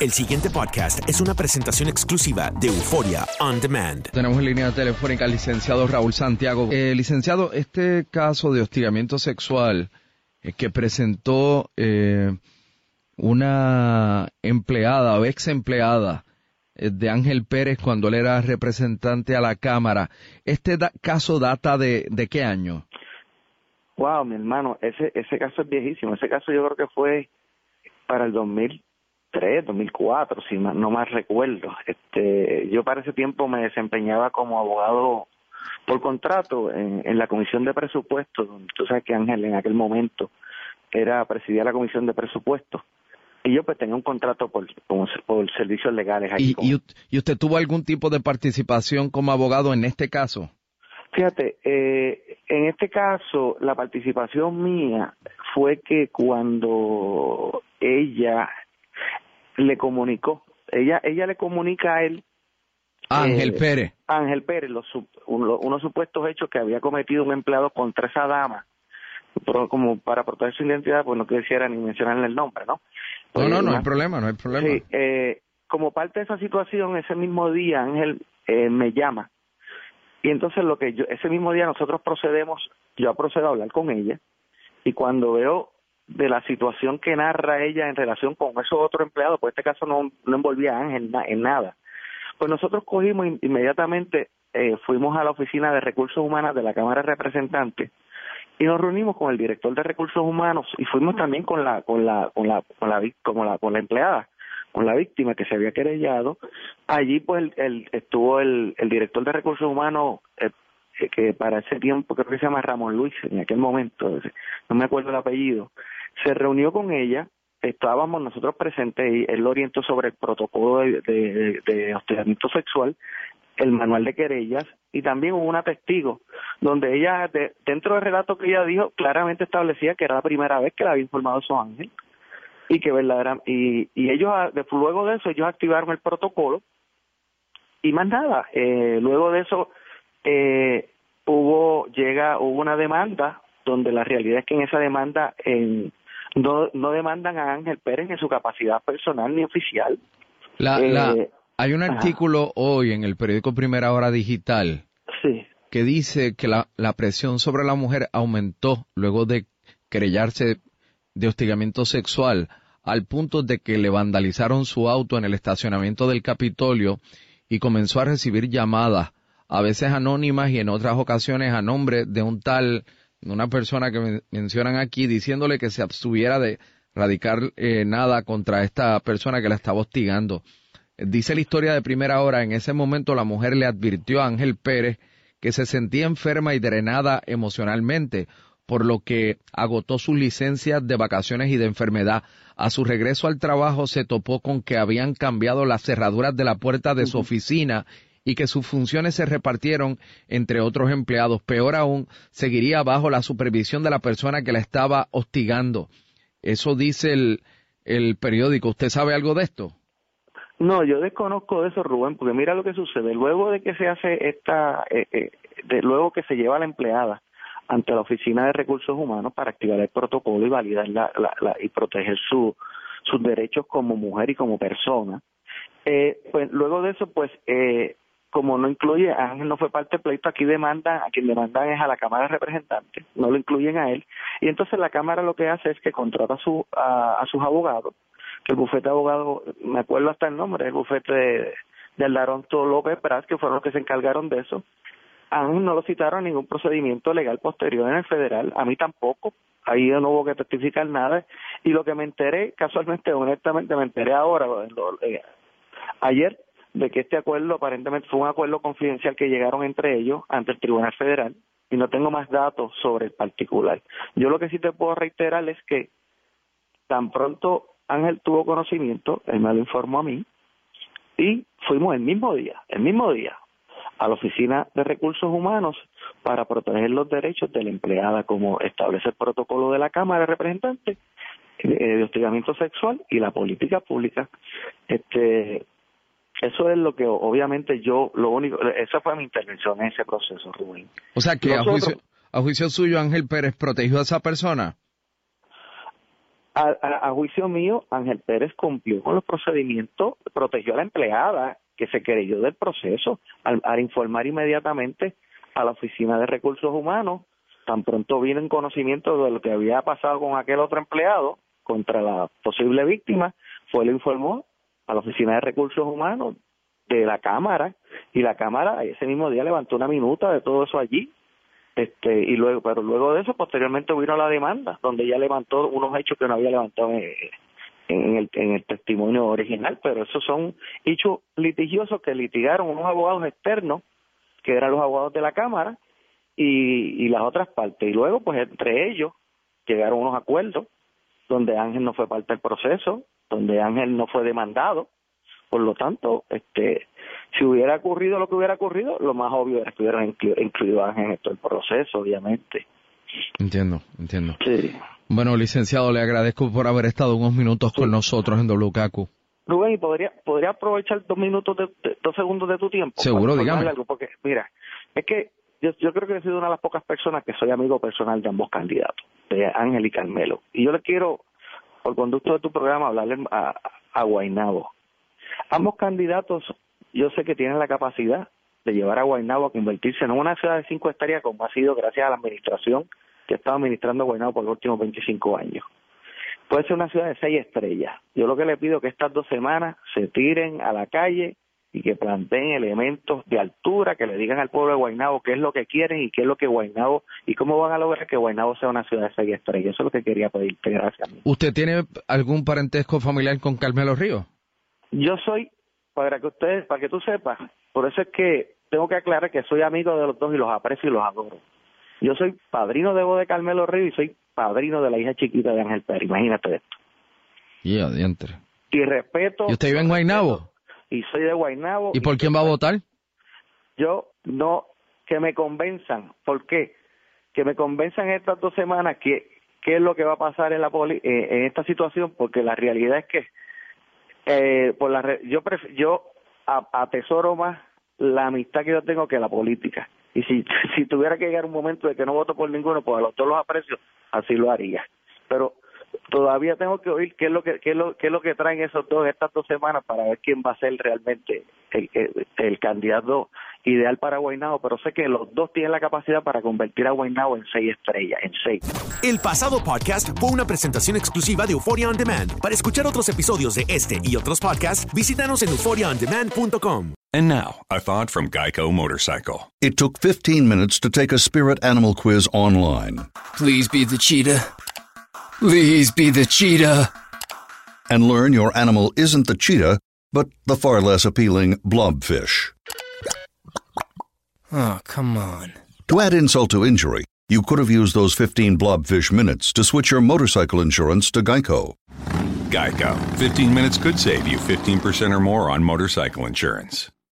El siguiente podcast es una presentación exclusiva de Euforia On Demand. Tenemos en línea telefónica al licenciado Raúl Santiago. Eh, licenciado, este caso de hostigamiento sexual eh, que presentó eh, una empleada o ex empleada eh, de Ángel Pérez cuando él era representante a la Cámara, ¿este da- caso data de, de qué año? Wow, mi hermano, ese ese caso es viejísimo. Ese caso yo creo que fue para el 2003, 2004, si no más recuerdo. Este, yo para ese tiempo me desempeñaba como abogado por contrato en, en la comisión de presupuestos. Tú sabes que Ángel en aquel momento era presidía la comisión de presupuestos y yo pues tenía un contrato por como- por servicios legales aquí. ¿Y, con- y usted tuvo algún tipo de participación como abogado en este caso? Fíjate, eh, en este caso, la participación mía fue que cuando ella le comunicó, ella ella le comunica a él, Ángel Eh, Pérez. Ángel Pérez, los, unos supuestos hechos que había cometido un empleado contra esa dama, pero como para proteger su identidad, pues no quisiera ni mencionarle el nombre, ¿no? No, no, no hay problema, no hay problema. Sí, eh, como parte de esa situación, ese mismo día Ángel eh, me llama y entonces lo que yo, ese mismo día nosotros procedemos, yo procedo a hablar con ella y cuando veo de la situación que narra ella en relación con esos otros empleados, pues este caso no, no envolvía a Ángel na- en nada, pues nosotros cogimos in- inmediatamente, eh, fuimos a la oficina de recursos humanos de la Cámara de Representantes y nos reunimos con el director de recursos humanos y fuimos también con la con la con la con la, como la con la empleada con la víctima que se había querellado. Allí pues el, el- estuvo el, el director de recursos humanos eh, que para ese tiempo creo que se llama Ramón Luis en aquel momento no me acuerdo el apellido se reunió con ella estábamos nosotros presentes y él lo orientó sobre el protocolo de, de, hostigamiento sexual el manual de querellas y también hubo una testigo donde ella de- dentro del relato que ella dijo claramente establecía que era la primera vez que la había informado su ángel y que verdadera y, y ellos ah, luego de eso ellos activaron el protocolo y más nada eh, luego de eso eh, hubo llega hubo una demanda donde la realidad es que en esa demanda en, no no demandan a Ángel Pérez en su capacidad personal ni oficial La, Eh, la- hay un ajá. artículo hoy en el periódico Primera Hora Digital sí que dice que la, la presión sobre la mujer aumentó luego de querellarse de hostigamiento sexual al punto de que le vandalizaron su auto en el estacionamiento del Capitolio y comenzó a recibir llamadas, a veces anónimas y en otras ocasiones a nombre de un tal, de una persona que men- mencionan aquí, diciéndole que se abstuviera de radicar eh, nada contra esta persona que la estaba hostigando. Dice la historia de primera hora, en ese momento la mujer le advirtió a Ángel Pérez que se sentía enferma y drenada emocionalmente, por lo que agotó sus licencias de vacaciones y de enfermedad. A su regreso al trabajo se topó con que habían cambiado las cerraduras de la puerta de su oficina y que sus funciones se repartieron entre otros empleados. Peor aún, seguiría bajo la supervisión de la persona que la estaba hostigando. Eso dice el, el periódico. ¿Usted sabe algo de esto? No, yo desconozco de eso, Rubén, porque mira lo que sucede. Luego de que se hace esta, eh, eh, luego que se lleva a la empleada ante la Oficina de Recursos Humanos para activar el protocolo y validar la, la, la- y proteger su, sus derechos como mujer y como persona, eh, pues luego de eso, pues, eh, como no incluye, Ángel no fue parte del pleito, aquí demandan, a quien demandan es a la Cámara de Representantes, no lo incluyen a él, y entonces la Cámara lo que hace es que contrata a, su, a, a sus abogados, que el bufete de abogados, me acuerdo hasta el nombre, el bufete de, de Aldaronto López Pras, que fueron los que se encargaron de eso, Ángel no lo citaron a ningún procedimiento legal posterior en el federal, a mí tampoco, ahí no hubo que testificar nada, y lo que me enteré, casualmente, honestamente, me enteré ahora, lo- eh, ayer, de que este acuerdo aparentemente fue un acuerdo confidencial que llegaron entre ellos ante el Tribunal Federal y no tengo más datos sobre el particular. Yo lo que sí te puedo reiterar es que tan pronto Ángel tuvo conocimiento, él me lo informó a mí, y fuimos el mismo día, el mismo día, a la Oficina de Recursos Humanos para proteger los derechos de la empleada, como establece el protocolo de la Cámara de Representantes eh, de hostigamiento sexual y la política pública. Este, eso es lo que obviamente yo, lo único, esa fue mi intervención en ese proceso, Rubén. O sea que a, juicio, a juicio suyo Ángel Pérez protegió a esa persona. A, juicio mío, Ángel Pérez cumplió con los procedimientos, protegió a la empleada que se creyó del proceso al, informar inmediatamente a la Oficina de Recursos Humanos, tan pronto vino en conocimiento de lo que había pasado con aquel otro empleado contra la posible víctima, fue le informó a la Oficina de Recursos Humanos de la Cámara y la Cámara ese mismo día levantó una minuta de todo eso allí este y luego pero luego de eso posteriormente vino la demanda donde ella levantó unos hechos que no había levantado en, el, en el testimonio original pero esos son hechos litigiosos que litigaron unos abogados externos que eran los abogados de la Cámara y, y las otras partes. Y luego pues entre ellos llegaron unos acuerdos donde Ángel no fue parte del proceso donde Ángel no fue demandado. Por lo tanto, este, si hubiera ocurrido lo que hubiera ocurrido, lo más obvio era que hubiera incluido, a Ángel en todo el proceso, obviamente. Entiendo, entiendo. Sí. Bueno, licenciado, le agradezco por haber estado unos minutos con nosotros en WKQ. Rubén, ¿y podría, podría aprovechar dos minutos, de, dos segundos de tu tiempo? Seguro, dígame. Algo? Porque, mira, es que yo, yo creo que he sido una de las pocas personas que soy amigo personal de ambos candidatos, de Ángel y Carmelo. Y yo le quiero por conducto de tu programa, hablarle a, a Guainabo. Ambos candidatos, yo sé que tienen la capacidad de llevar a Guainabo a convertirse en una ciudad de cinco estrellas como ha sido gracias a la administración que ha estado administrando Guainabo por los últimos 25 años. Puede ser una ciudad de seis estrellas. Yo lo que le pido es que estas dos semanas se tiren a la calle y que planteen elementos de altura, que le digan al pueblo de Guaynabo qué es lo que quieren y qué es lo que Guaynabo y cómo van a lograr que Guaynabo sea una ciudad de seis estrellas. Eso es lo que quería pedirte, gracias. ¿Usted tiene algún parentesco familiar con Carmelo Río? Yo soy, para que ustedes, para que tú sepas, por eso es que tengo que aclarar que soy amigo de los dos y los aprecio y los adoro. Yo soy padrino de voz de Carmelo Río y soy padrino de la hija chiquita de Ángel Pérez, imagínate esto. Y adiante. Y respeto... ¿Y usted vive en Guaynabo? Y soy de Guaynabo. ¿Y por quién va a votar? Yo no, que me convenzan. ¿Por qué? Que me convenzan estas dos semanas que qué es lo que va a pasar en la eh, en esta situación, porque la realidad es que eh, por la yo yo atesoro más la amistad que yo tengo que la política. Y si, si tuviera que llegar un momento de que no voto por ninguno, pues a los dos los aprecio, así lo haría. Pero todavía tengo que oír qué es lo que qué es lo, qué es lo que traen esos dos estas dos semanas para ver quién va a ser realmente el, el, candidato ideal para Guaynabo, pero sé que los dos tienen la capacidad para convertir a Guaynabo en seis estrellas, en seis. El pasado podcast fue una presentación exclusiva de Euphoria On Demand. Para escuchar otros episodios de este y otros podcasts, visítanos en euphoriaondemand.com. And now, a thought from Geico Motorcycle. It took 15 minutes to take a spirit animal quiz online. Please be the cheetah. Please be the cheetah. And learn your animal isn't the cheetah, but the far less appealing blobfish. Oh, come on. To add insult to injury, you could have used those 15 blobfish minutes to switch your motorcycle insurance to Geico. Geico. 15 minutes could save you 15% or more on motorcycle insurance.